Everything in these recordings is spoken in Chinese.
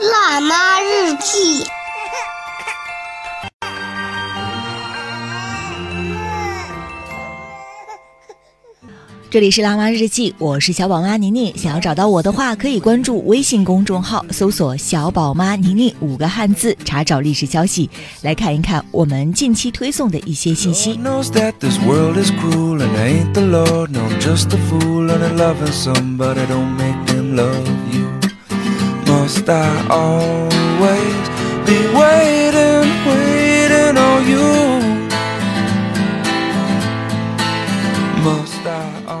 辣妈日记。这里是辣妈日记，我是小宝妈宁宁。想要找到我的话，可以关注微信公众号，搜索“小宝妈宁宁”五个汉字，查找历史消息，来看一看我们近期推送的一些信息。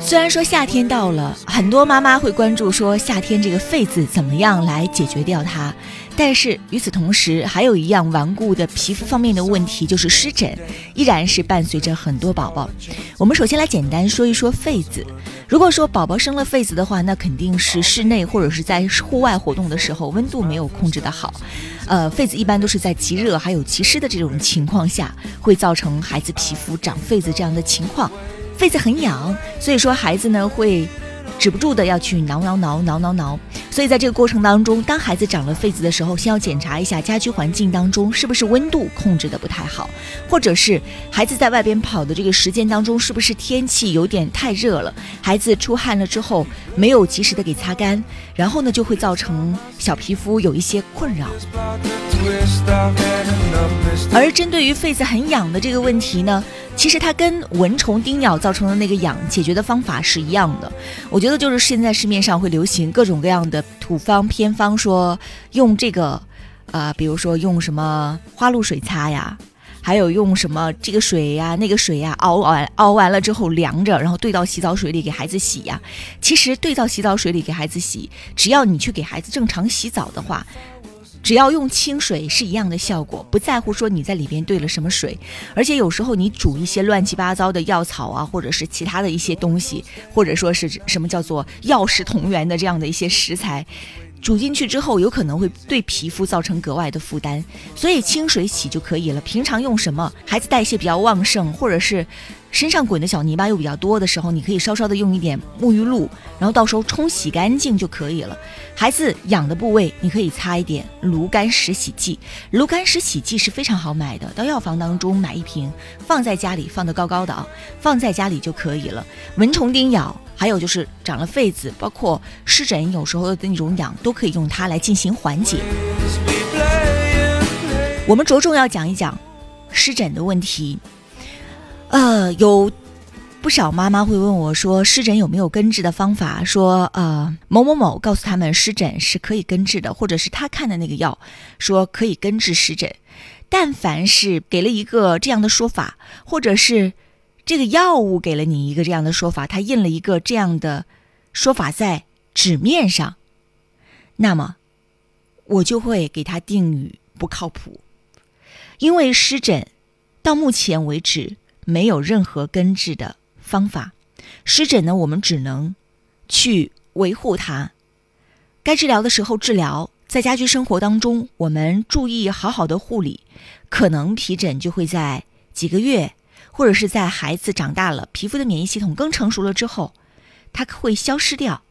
虽然说夏天到了，很多妈妈会关注说夏天这个痱子怎么样来解决掉它，但是与此同时，还有一样顽固的皮肤方面的问题，就是湿疹，依然是伴随着很多宝宝。我们首先来简单说一说痱子。如果说宝宝生了痱子的话，那肯定是室内或者是在户外活动的时候温度没有控制的好。呃，痱子一般都是在极热还有极湿的这种情况下，会造成孩子皮肤长痱子这样的情况。痱子很痒，所以说孩子呢会止不住的要去挠挠挠挠挠挠。所以在这个过程当中，当孩子长了痱子的时候，先要检查一下家居环境当中是不是温度控制的不太好，或者是孩子在外边跑的这个时间当中，是不是天气有点太热了，孩子出汗了之后没有及时的给擦干，然后呢就会造成小皮肤有一些困扰。而针对于痱子很痒的这个问题呢，其实它跟蚊虫叮咬造成的那个痒解决的方法是一样的。我觉得就是现在市面上会流行各种各样的土方偏方，说用这个，呃，比如说用什么花露水擦呀。还有用什么这个水呀、那个水呀，熬完熬完了之后凉着，然后兑到洗澡水里给孩子洗呀。其实兑到洗澡水里给孩子洗，只要你去给孩子正常洗澡的话，只要用清水是一样的效果，不在乎说你在里边兑了什么水，而且有时候你煮一些乱七八糟的药草啊，或者是其他的一些东西，或者说是什么叫做药食同源的这样的一些食材。煮进去之后，有可能会对皮肤造成格外的负担，所以清水洗就可以了。平常用什么？孩子代谢比较旺盛，或者是身上滚的小泥巴又比较多的时候，你可以稍稍的用一点沐浴露，然后到时候冲洗干净就可以了。孩子痒的部位，你可以擦一点炉甘石洗剂。炉甘石洗剂是非常好买的，到药房当中买一瓶，放在家里放得高高的啊，放在家里就可以了。蚊虫叮咬，还有就是长了痱子，包括湿疹，有时候的那种痒，都可以用它来进行缓解。我们着重要讲一讲湿疹的问题。呃，有不少妈妈会问我说，湿疹有没有根治的方法？说呃某某某告诉他们湿疹是可以根治的，或者是他看的那个药说可以根治湿疹。但凡是给了一个这样的说法，或者是这个药物给了你一个这样的说法，他印了一个这样的说法在纸面上，那么我就会给他定语不靠谱。因为湿疹到目前为止没有任何根治的方法，湿疹呢，我们只能去维护它，该治疗的时候治疗，在家居生活当中，我们注意好好的护理，可能皮疹就会在几个月，或者是在孩子长大了，皮肤的免疫系统更成熟了之后，它会消失掉。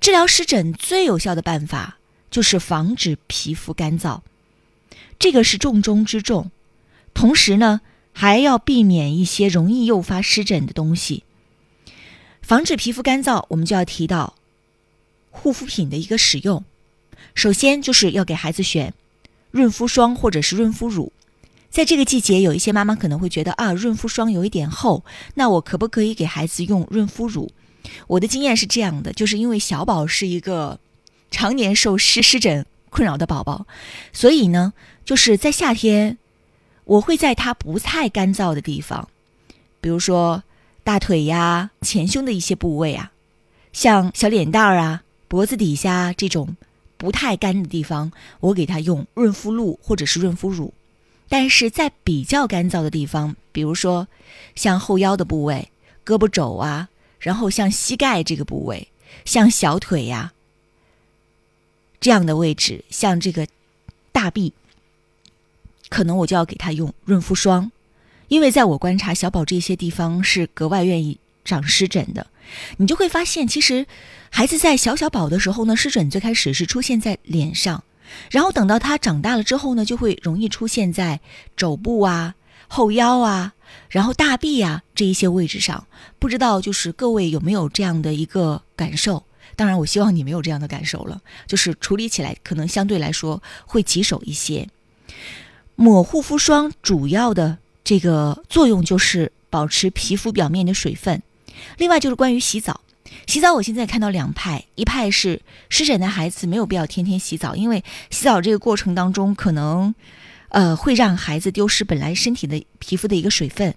治疗湿疹最有效的办法就是防止皮肤干燥。这个是重中之重。同时呢，还要避免一些容易诱发湿疹的东西。防止皮肤干燥，我们就要提到护肤品的一个使用。首先就是要给孩子选润肤霜或者是润肤乳。在这个季节，有一些妈妈可能会觉得啊，润肤霜有一点厚，那我可不可以给孩子用润肤乳？我的经验是这样的，就是因为小宝是一个常年受湿湿疹困扰的宝宝，所以呢，就是在夏天，我会在它不太干燥的地方，比如说大腿呀、前胸的一些部位啊，像小脸蛋儿啊、脖子底下这种不太干的地方，我给它用润肤露或者是润肤乳。但是在比较干燥的地方，比如说像后腰的部位、胳膊肘啊，然后像膝盖这个部位，像小腿呀、这样的位置，像这个大臂，可能我就要给他用润肤霜，因为在我观察，小宝这些地方是格外愿意长湿疹的。你就会发现，其实孩子在小小宝的时候呢，湿疹最开始是出现在脸上，然后等到他长大了之后呢，就会容易出现在肘部啊、后腰啊，然后大臂啊这一些位置上。不知道就是各位有没有这样的一个感受？当然，我希望你没有这样的感受了，就是处理起来可能相对来说会棘手一些。抹护肤霜主要的这个作用就是保持皮肤表面的水分，另外就是关于洗澡。洗澡，我现在看到两派，一派是湿疹的孩子没有必要天天洗澡，因为洗澡这个过程当中可能，呃，会让孩子丢失本来身体的皮肤的一个水分。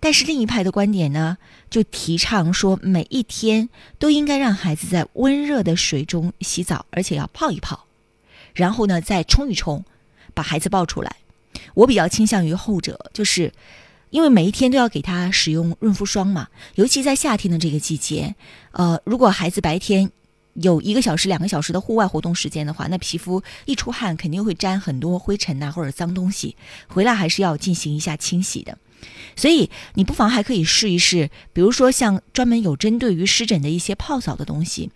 但是另一派的观点呢，就提倡说每一天都应该让孩子在温热的水中洗澡，而且要泡一泡，然后呢再冲一冲，把孩子抱出来。我比较倾向于后者，就是。因为每一天都要给他使用润肤霜嘛，尤其在夏天的这个季节，呃，如果孩子白天有一个小时、两个小时的户外活动时间的话，那皮肤一出汗肯定会沾很多灰尘呐或者脏东西，回来还是要进行一下清洗的。所以你不妨还可以试一试，比如说像专门有针对于湿疹的一些泡澡的东西。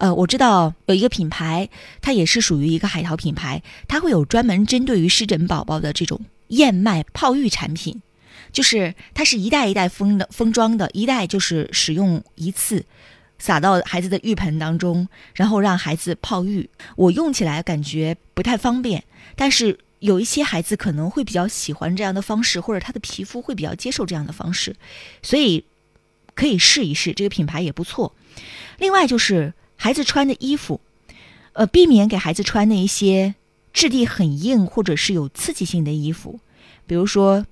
呃，我知道有一个品牌，它也是属于一个海淘品牌，它会有专门针对于湿疹宝宝的这种燕麦泡浴产品。就是它是一袋一袋封的封装的，一袋就是使用一次，撒到孩子的浴盆当中，然后让孩子泡浴。我用起来感觉不太方便，但是有一些孩子可能会比较喜欢这样的方式，或者他的皮肤会比较接受这样的方式，所以可以试一试。这个品牌也不错。另外就是孩子穿的衣服，呃，避免给孩子穿那一些质地很硬或者是有刺激性的衣服，比如说。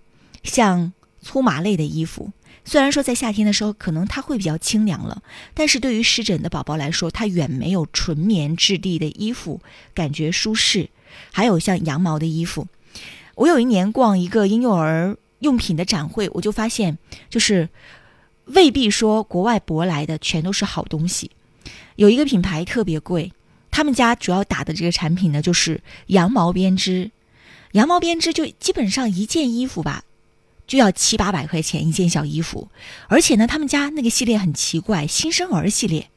像粗麻类的衣服，虽然说在夏天的时候可能它会比较清凉了，但是对于湿疹的宝宝来说，它远没有纯棉质地的衣服感觉舒适。还有像羊毛的衣服，我有一年逛一个婴幼儿用品的展会，我就发现，就是未必说国外舶来的全都是好东西。有一个品牌特别贵，他们家主要打的这个产品呢，就是羊毛编织。羊毛编织就基本上一件衣服吧。就要七八百块钱一件小衣服，而且呢，他们家那个系列很奇怪，新生儿系列。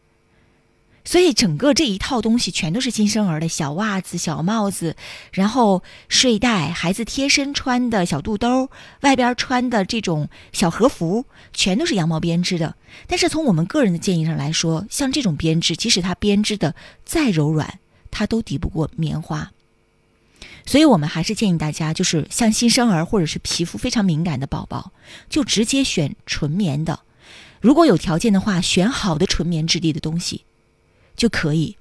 所以整个这一套东西全都是新生儿的小袜子、小帽子，然后睡袋、孩子贴身穿的小肚兜、外边穿的这种小和服，全都是羊毛编织的。但是从我们个人的建议上来说，像这种编织，即使它编织的再柔软，它都抵不过棉花。所以我们还是建议大家，就是像新生儿或者是皮肤非常敏感的宝宝，就直接选纯棉的。如果有条件的话，选好的纯棉质地的东西就可以。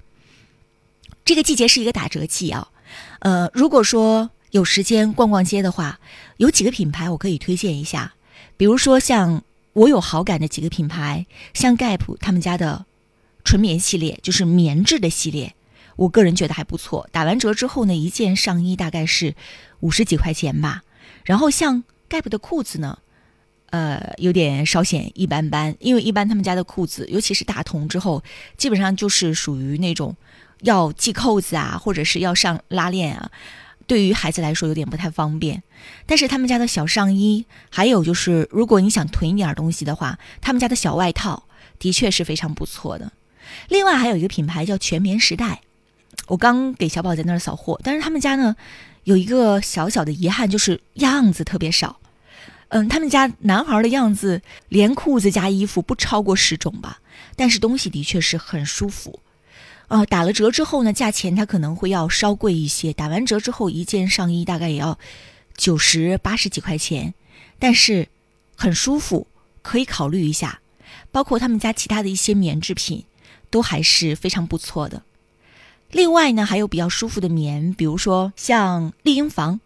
这个季节是一个打折季啊，呃，如果说有时间逛逛街的话，有几个品牌我可以推荐一下。比如说像我有好感的几个品牌，像 Gap 他们家的纯棉系列，就是棉质的系列。我个人觉得还不错，打完折之后呢，一件上衣大概是五十几块钱吧。然后像 Gap 的裤子呢，呃，有点稍显一般般，因为一般他们家的裤子，尤其是大童之后，基本上就是属于那种要系扣子啊，或者是要上拉链啊，对于孩子来说有点不太方便。但是他们家的小上衣，还有就是如果你想囤一点东西的话，他们家的小外套的确是非常不错的。另外还有一个品牌叫全棉时代。我刚给小宝在那儿扫货，但是他们家呢有一个小小的遗憾，就是样子特别少。嗯，他们家男孩的样子连裤子加衣服不超过十种吧，但是东西的确是很舒服。啊，打了折之后呢，价钱它可能会要稍贵一些。打完折之后，一件上衣大概也要九十八十几块钱，但是很舒服，可以考虑一下。包括他们家其他的一些棉制品，都还是非常不错的。另外呢，还有比较舒服的棉，比如说像丽婴房，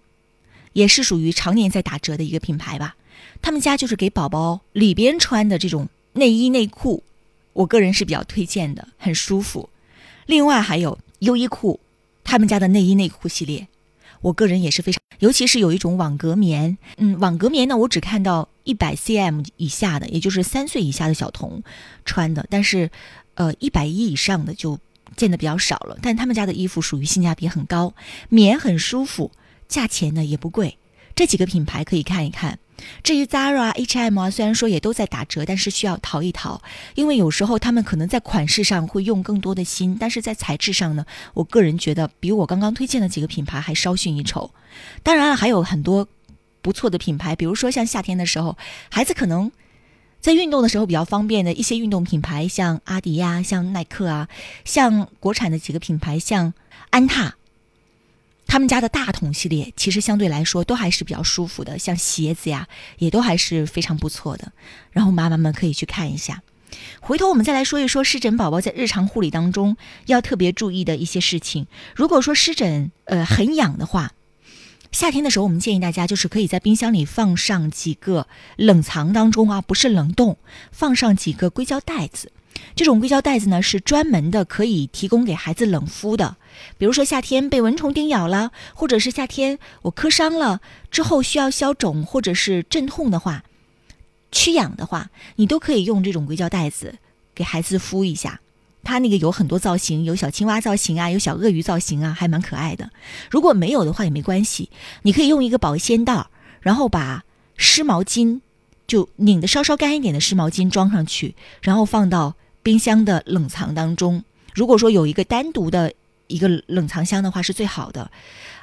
也是属于常年在打折的一个品牌吧。他们家就是给宝宝里边穿的这种内衣内裤，我个人是比较推荐的，很舒服。另外还有优衣库，他们家的内衣内裤系列，我个人也是非常，尤其是有一种网格棉，嗯，网格棉呢，我只看到一百 cm 以下的，也就是三岁以下的小童穿的，但是，呃，一百一以上的就。见的比较少了，但他们家的衣服属于性价比很高，棉很舒服，价钱呢也不贵。这几个品牌可以看一看。至于 Zara、H&M 啊，虽然说也都在打折，但是需要淘一淘，因为有时候他们可能在款式上会用更多的心，但是在材质上呢，我个人觉得比我刚刚推荐的几个品牌还稍逊一筹。当然了，还有很多不错的品牌，比如说像夏天的时候，孩子可能在运动的时候比较方便的一些运动品牌，像阿迪呀、像耐克啊，像国产的几个品牌，像安踏。他们家的大桶系列其实相对来说都还是比较舒服的，像鞋子呀，也都还是非常不错的。然后妈妈们可以去看一下。回头我们再来说一说湿疹宝宝在日常护理当中要特别注意的一些事情。如果说湿疹呃很痒的话，夏天的时候我们建议大家就是可以在冰箱里放上几个冷藏当中啊，不是冷冻，放上几个硅胶袋子。这种硅胶袋子呢是专门的，可以提供给孩子冷敷的。比如说夏天被蚊虫叮咬了，或者是夏天我磕伤了之后需要消肿或者是镇痛的话、驱痒的话，你都可以用这种硅胶袋子给孩子敷一下。它那个有很多造型，有小青蛙造型啊，有小鳄鱼造型啊，还蛮可爱的。如果没有的话也没关系，你可以用一个保鲜袋，然后把湿毛巾就拧的稍稍干一点的湿毛巾装上去，然后放到冰箱的冷藏当中。如果说有一个单独的。一个冷藏箱的话是最好的，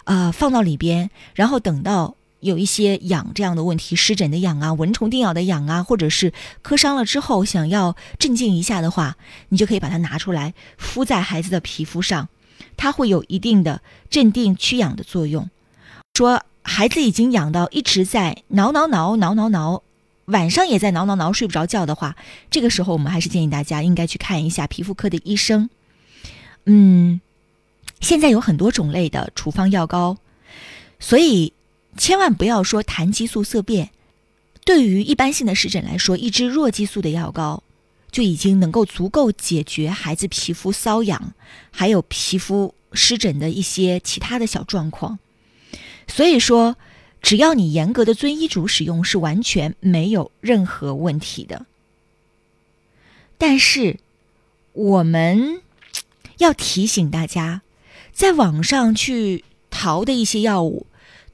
呃，放到里边，然后等到有一些痒这样的问题，湿疹的痒啊，蚊虫叮咬的痒啊，或者是磕伤了之后想要镇静一下的话，你就可以把它拿出来敷在孩子的皮肤上，它会有一定的镇定驱痒的作用。说孩子已经痒到一直在挠挠挠挠挠挠，晚上也在挠挠挠睡不着觉的话，这个时候我们还是建议大家应该去看一下皮肤科的医生。嗯。现在有很多种类的处方药膏，所以千万不要说谈激素色变。对于一般性的湿疹来说，一支弱激素的药膏就已经能够足够解决孩子皮肤瘙痒，还有皮肤湿疹的一些其他的小状况。所以说，只要你严格的遵医嘱使用，是完全没有任何问题的。但是，我们要提醒大家。在网上去淘的一些药物，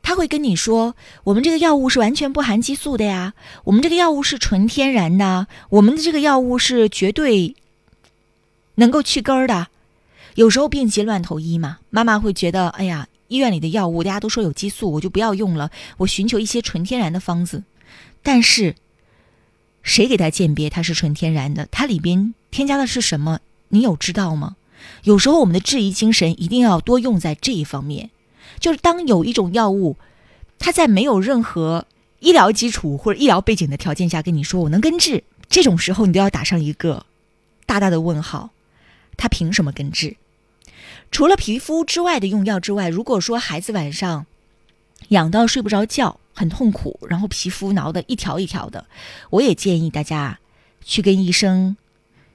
他会跟你说，我们这个药物是完全不含激素的呀，我们这个药物是纯天然的，我们的这个药物是绝对能够去根儿的。有时候病急乱投医嘛，妈妈会觉得，哎呀，医院里的药物大家都说有激素，我就不要用了，我寻求一些纯天然的方子。但是，谁给他鉴别它是纯天然的？它里边添加的是什么？你有知道吗？有时候我们的质疑精神一定要多用在这一方面，就是当有一种药物，它在没有任何医疗基础或者医疗背景的条件下跟你说我能根治，这种时候你都要打上一个大大的问号，它凭什么根治？除了皮肤之外的用药之外，如果说孩子晚上痒到睡不着觉，很痛苦，然后皮肤挠得一条一条的，我也建议大家去跟医生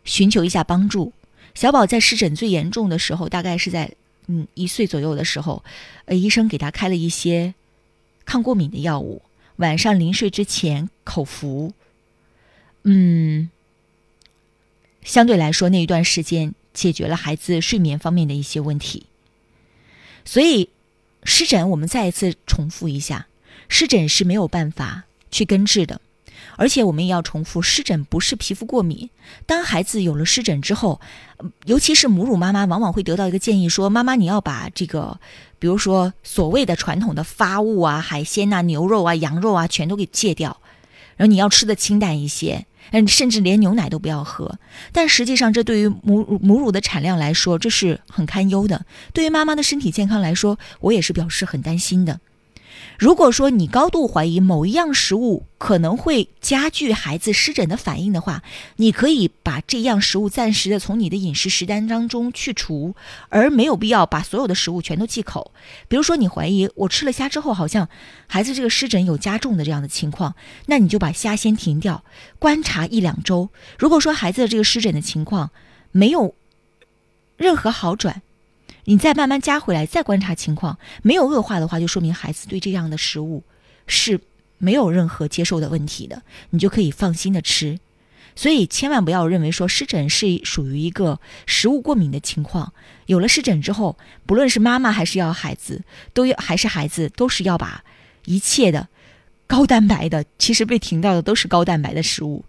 寻求一下帮助。小宝在湿疹最严重的时候，大概是在嗯一岁左右的时候，呃，医生给他开了一些抗过敏的药物，晚上临睡之前口服。嗯，相对来说那一段时间解决了孩子睡眠方面的一些问题。所以湿疹，我们再一次重复一下，湿疹是没有办法去根治的。而且我们也要重复，湿疹不是皮肤过敏。当孩子有了湿疹之后，尤其是母乳妈妈，往往会得到一个建议，说：“妈妈，你要把这个，比如说所谓的传统的发物啊、海鲜呐、牛肉啊、羊肉啊，全都给戒掉，然后你要吃的清淡一些，嗯，甚至连牛奶都不要喝。”但实际上，这对于母乳母乳的产量来说，这是很堪忧的。对于妈妈的身体健康来说，我也是表示很担心的。如果说你高度怀疑某一样食物可能会加剧孩子湿疹的反应的话，你可以把这样食物暂时的从你的饮食食单当中去除，而没有必要把所有的食物全都忌口。比如说你怀疑我吃了虾之后好像孩子这个湿疹有加重的这样的情况，那你就把虾先停掉，观察一两周。如果说孩子的这个湿疹的情况没有任何好转，你再慢慢加回来，再观察情况，没有恶化的话，就说明孩子对这样的食物是没有任何接受的问题的，你就可以放心的吃。所以千万不要认为说湿疹是属于一个食物过敏的情况。有了湿疹之后，不论是妈妈还是要孩子，都要还是孩子，都是要把一切的高蛋白的，其实被停掉的都是高蛋白的食物，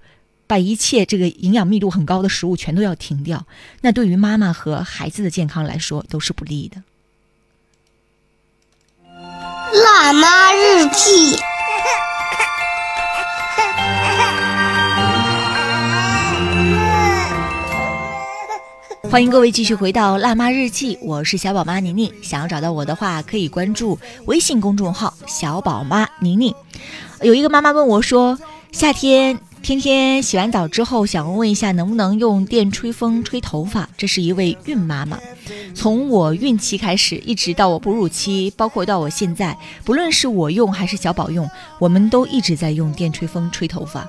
把一切这个营养密度很高的食物全都要停掉，那对于妈妈和孩子的健康来说都是不利的。辣妈日记。欢迎各位继续回到《辣妈日记》，我是小宝妈宁宁。想要找到我的话，可以关注微信公众号“小宝妈宁宁”。有一个妈妈问我说：“夏天天天洗完澡之后，想问一下能不能用电吹风吹头发？”这是一位孕妈妈。从我孕期开始，一直到我哺乳期，包括到我现在，不论是我用还是小宝用，我们都一直在用电吹风吹头发。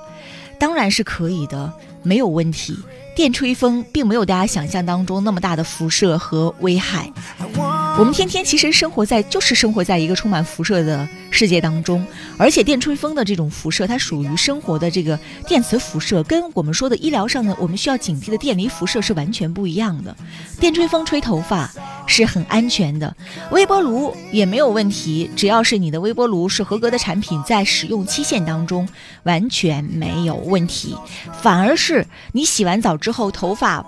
当然是可以的，没有问题。电吹风并没有大家想象当中那么大的辐射和危害。我们天天其实生活在就是生活在一个充满辐射的世界当中，而且电吹风的这种辐射，它属于生活的这个电磁辐射，跟我们说的医疗上的我们需要警惕的电离辐射是完全不一样的。电吹风吹头发是很安全的，微波炉也没有问题，只要是你的微波炉是合格的产品，在使用期限当中完全没有问题。反而是你洗完澡之后头发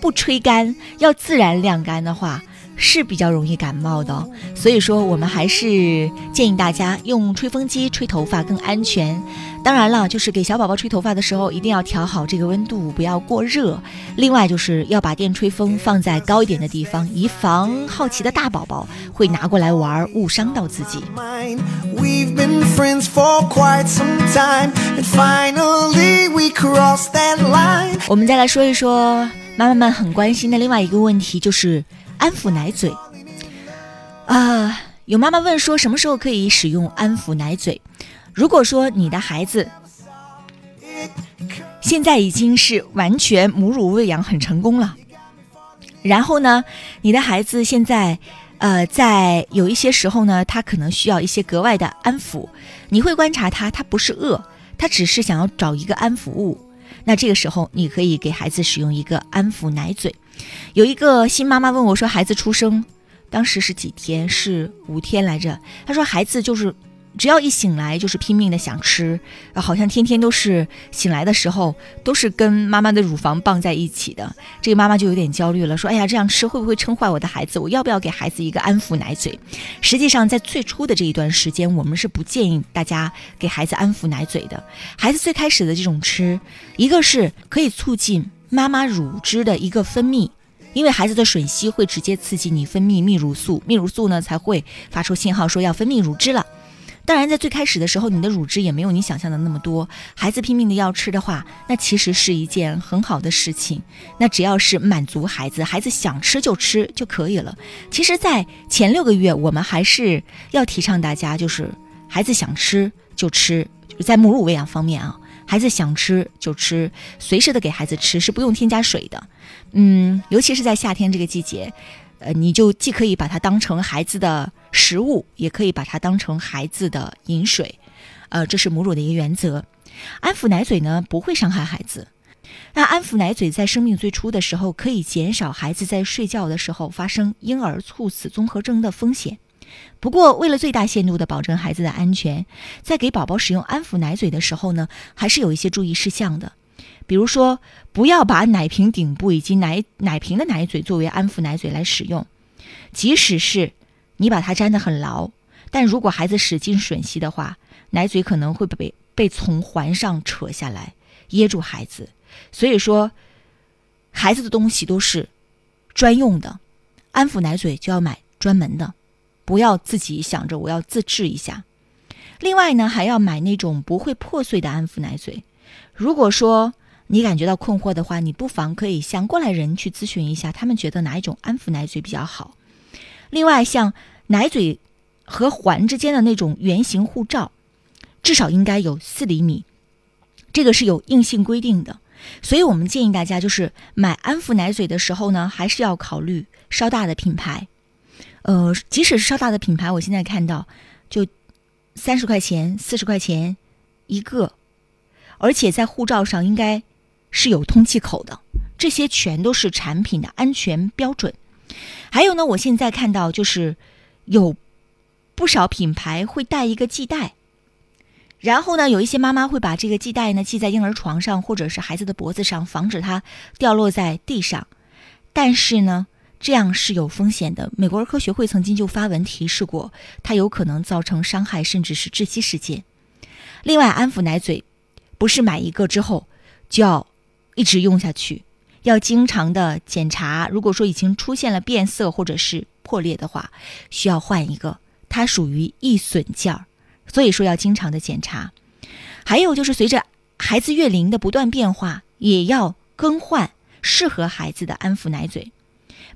不吹干，要自然晾干的话。是比较容易感冒的，所以说我们还是建议大家用吹风机吹头发更安全。当然了，就是给小宝宝吹头发的时候，一定要调好这个温度，不要过热。另外，就是要把电吹风放在高一点的地方，以防好奇的大宝宝会拿过来玩，误伤到自己。我们再来说一说妈妈们很关心的另外一个问题，就是。安抚奶嘴，啊，有妈妈问说什么时候可以使用安抚奶嘴？如果说你的孩子现在已经是完全母乳喂养很成功了，然后呢，你的孩子现在呃在有一些时候呢，他可能需要一些格外的安抚，你会观察他，他不是饿，他只是想要找一个安抚物。那这个时候，你可以给孩子使用一个安抚奶嘴。有一个新妈妈问我说：“孩子出生，当时是几天？是五天来着。”她说：“孩子就是。”只要一醒来就是拼命的想吃，好像天天都是醒来的时候都是跟妈妈的乳房抱在一起的。这个妈妈就有点焦虑了，说：“哎呀，这样吃会不会撑坏我的孩子？我要不要给孩子一个安抚奶嘴？”实际上，在最初的这一段时间，我们是不建议大家给孩子安抚奶嘴的。孩子最开始的这种吃，一个是可以促进妈妈乳汁的一个分泌，因为孩子的吮吸会直接刺激你分泌泌乳素，泌乳素呢才会发出信号说要分泌乳汁了。当然，在最开始的时候，你的乳汁也没有你想象的那么多。孩子拼命的要吃的话，那其实是一件很好的事情。那只要是满足孩子，孩子想吃就吃就可以了。其实，在前六个月，我们还是要提倡大家，就是孩子想吃就吃，就是在母乳喂养方面啊，孩子想吃就吃，随时的给孩子吃，是不用添加水的。嗯，尤其是在夏天这个季节。呃，你就既可以把它当成孩子的食物，也可以把它当成孩子的饮水，呃，这是母乳的一个原则。安抚奶嘴呢，不会伤害孩子。那安抚奶嘴在生命最初的时候，可以减少孩子在睡觉的时候发生婴儿猝死综合征的风险。不过，为了最大限度的保证孩子的安全，在给宝宝使用安抚奶嘴的时候呢，还是有一些注意事项的。比如说，不要把奶瓶顶部以及奶奶瓶的奶嘴作为安抚奶嘴来使用，即使是你把它粘得很牢，但如果孩子使劲吮吸的话，奶嘴可能会被被从环上扯下来，噎住孩子。所以说，孩子的东西都是专用的，安抚奶嘴就要买专门的，不要自己想着我要自制一下。另外呢，还要买那种不会破碎的安抚奶嘴。如果说，你感觉到困惑的话，你不妨可以向过来人去咨询一下，他们觉得哪一种安抚奶嘴比较好。另外，像奶嘴和环之间的那种圆形护罩，至少应该有四厘米，这个是有硬性规定的。所以我们建议大家，就是买安抚奶嘴的时候呢，还是要考虑稍大的品牌。呃，即使是稍大的品牌，我现在看到就三十块钱、四十块钱一个，而且在护照上应该。是有通气口的，这些全都是产品的安全标准。还有呢，我现在看到就是有不少品牌会带一个系带，然后呢，有一些妈妈会把这个系带呢系在婴儿床上，或者是孩子的脖子上，防止它掉落在地上。但是呢，这样是有风险的。美国儿科学会曾经就发文提示过，它有可能造成伤害，甚至是窒息事件。另外，安抚奶嘴不是买一个之后就要一直用下去，要经常的检查。如果说已经出现了变色或者是破裂的话，需要换一个，它属于易损件儿。所以说要经常的检查，还有就是随着孩子月龄的不断变化，也要更换适合孩子的安抚奶嘴。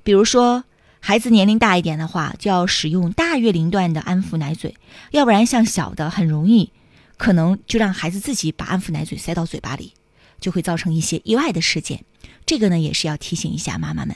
比如说孩子年龄大一点的话，就要使用大月龄段的安抚奶嘴，要不然像小的很容易可能就让孩子自己把安抚奶嘴塞到嘴巴里，就会造成一些意外的事件。这个呢也是要提醒一下妈妈们。